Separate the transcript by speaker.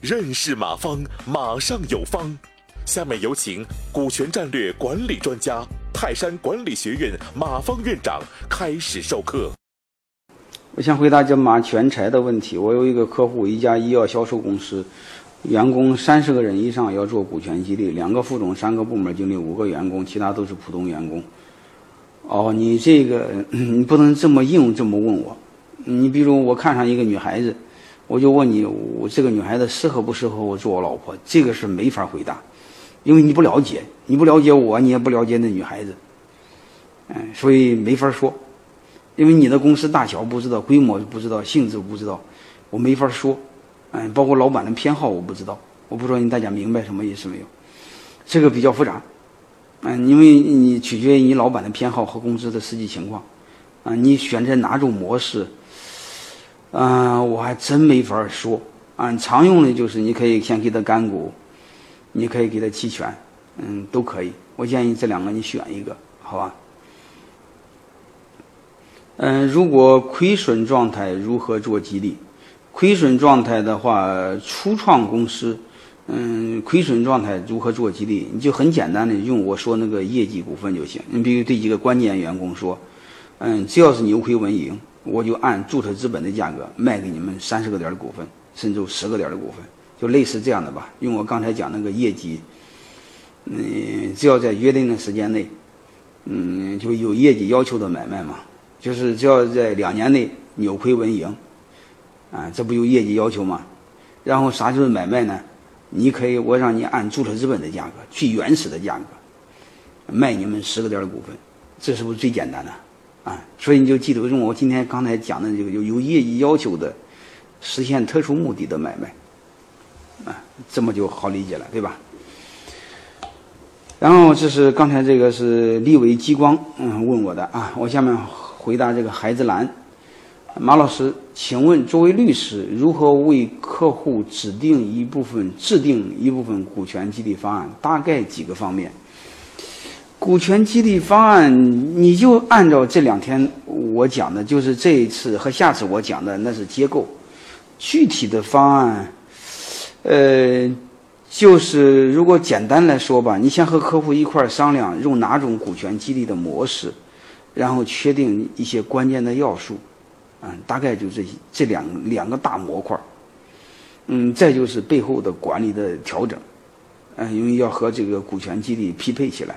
Speaker 1: 认识马方，马上有方。下面有请股权战略管理专家、泰山管理学院马方院长开始授课。
Speaker 2: 我先回答这马全才的问题。我有一个客户，一家医药销售公司，员工三十个人以上要做股权激励，两个副总，三个部门经理，五个员工，其他都是普通员工。哦，你这个你不能这么硬这么问我。你比如我看上一个女孩子，我就问你，我这个女孩子适合不适合我做我老婆？这个是没法回答。因为你不了解，你不了解我，你也不了解那女孩子，嗯，所以没法说。因为你的公司大小不知道，规模不知道，性质不知道，我没法说。嗯，包括老板的偏好我不知道，我不知道你大家明白什么意思没有？这个比较复杂，嗯，因为你取决于你老板的偏好和公司的实际情况，啊，你选择哪种模式，嗯，我还真没法说。啊，常用的就是你可以先给他干股。你可以给他期权，嗯，都可以。我建议这两个你选一个，好吧？嗯，如果亏损状态如何做激励？亏损状态的话，初创公司，嗯，亏损状态如何做激励？你就很简单的用我说那个业绩股份就行。你比如对几个关键员工说，嗯，只要是扭亏为盈，我就按注册资本的价格卖给你们三十个点的股份，甚至十个点的股份。就类似这样的吧，用我刚才讲那个业绩，嗯，只要在约定的时间内，嗯，就有业绩要求的买卖嘛，就是只要在两年内扭亏为盈，啊，这不有业绩要求吗？然后啥就是买卖呢？你可以，我让你按注册资本的价格，最原始的价格卖你们十个点的股份，这是不是最简单的？啊所以你就记得用我今天刚才讲的这个有有业绩要求的，实现特殊目的的买卖。啊，这么就好理解了，对吧？然后这是刚才这个是立伟激光嗯问我的啊，我下面回答这个孩子兰马老师，请问作为律师，如何为客户指定一部分制定一部分股权激励方案？大概几个方面？股权激励方案，你就按照这两天我讲的，就是这一次和下次我讲的，那是结构，具体的方案。呃，就是如果简单来说吧，你先和客户一块商量用哪种股权激励的模式，然后确定一些关键的要素，嗯，大概就这这两两个大模块，嗯，再就是背后的管理的调整，嗯，因为要和这个股权激励匹配起来，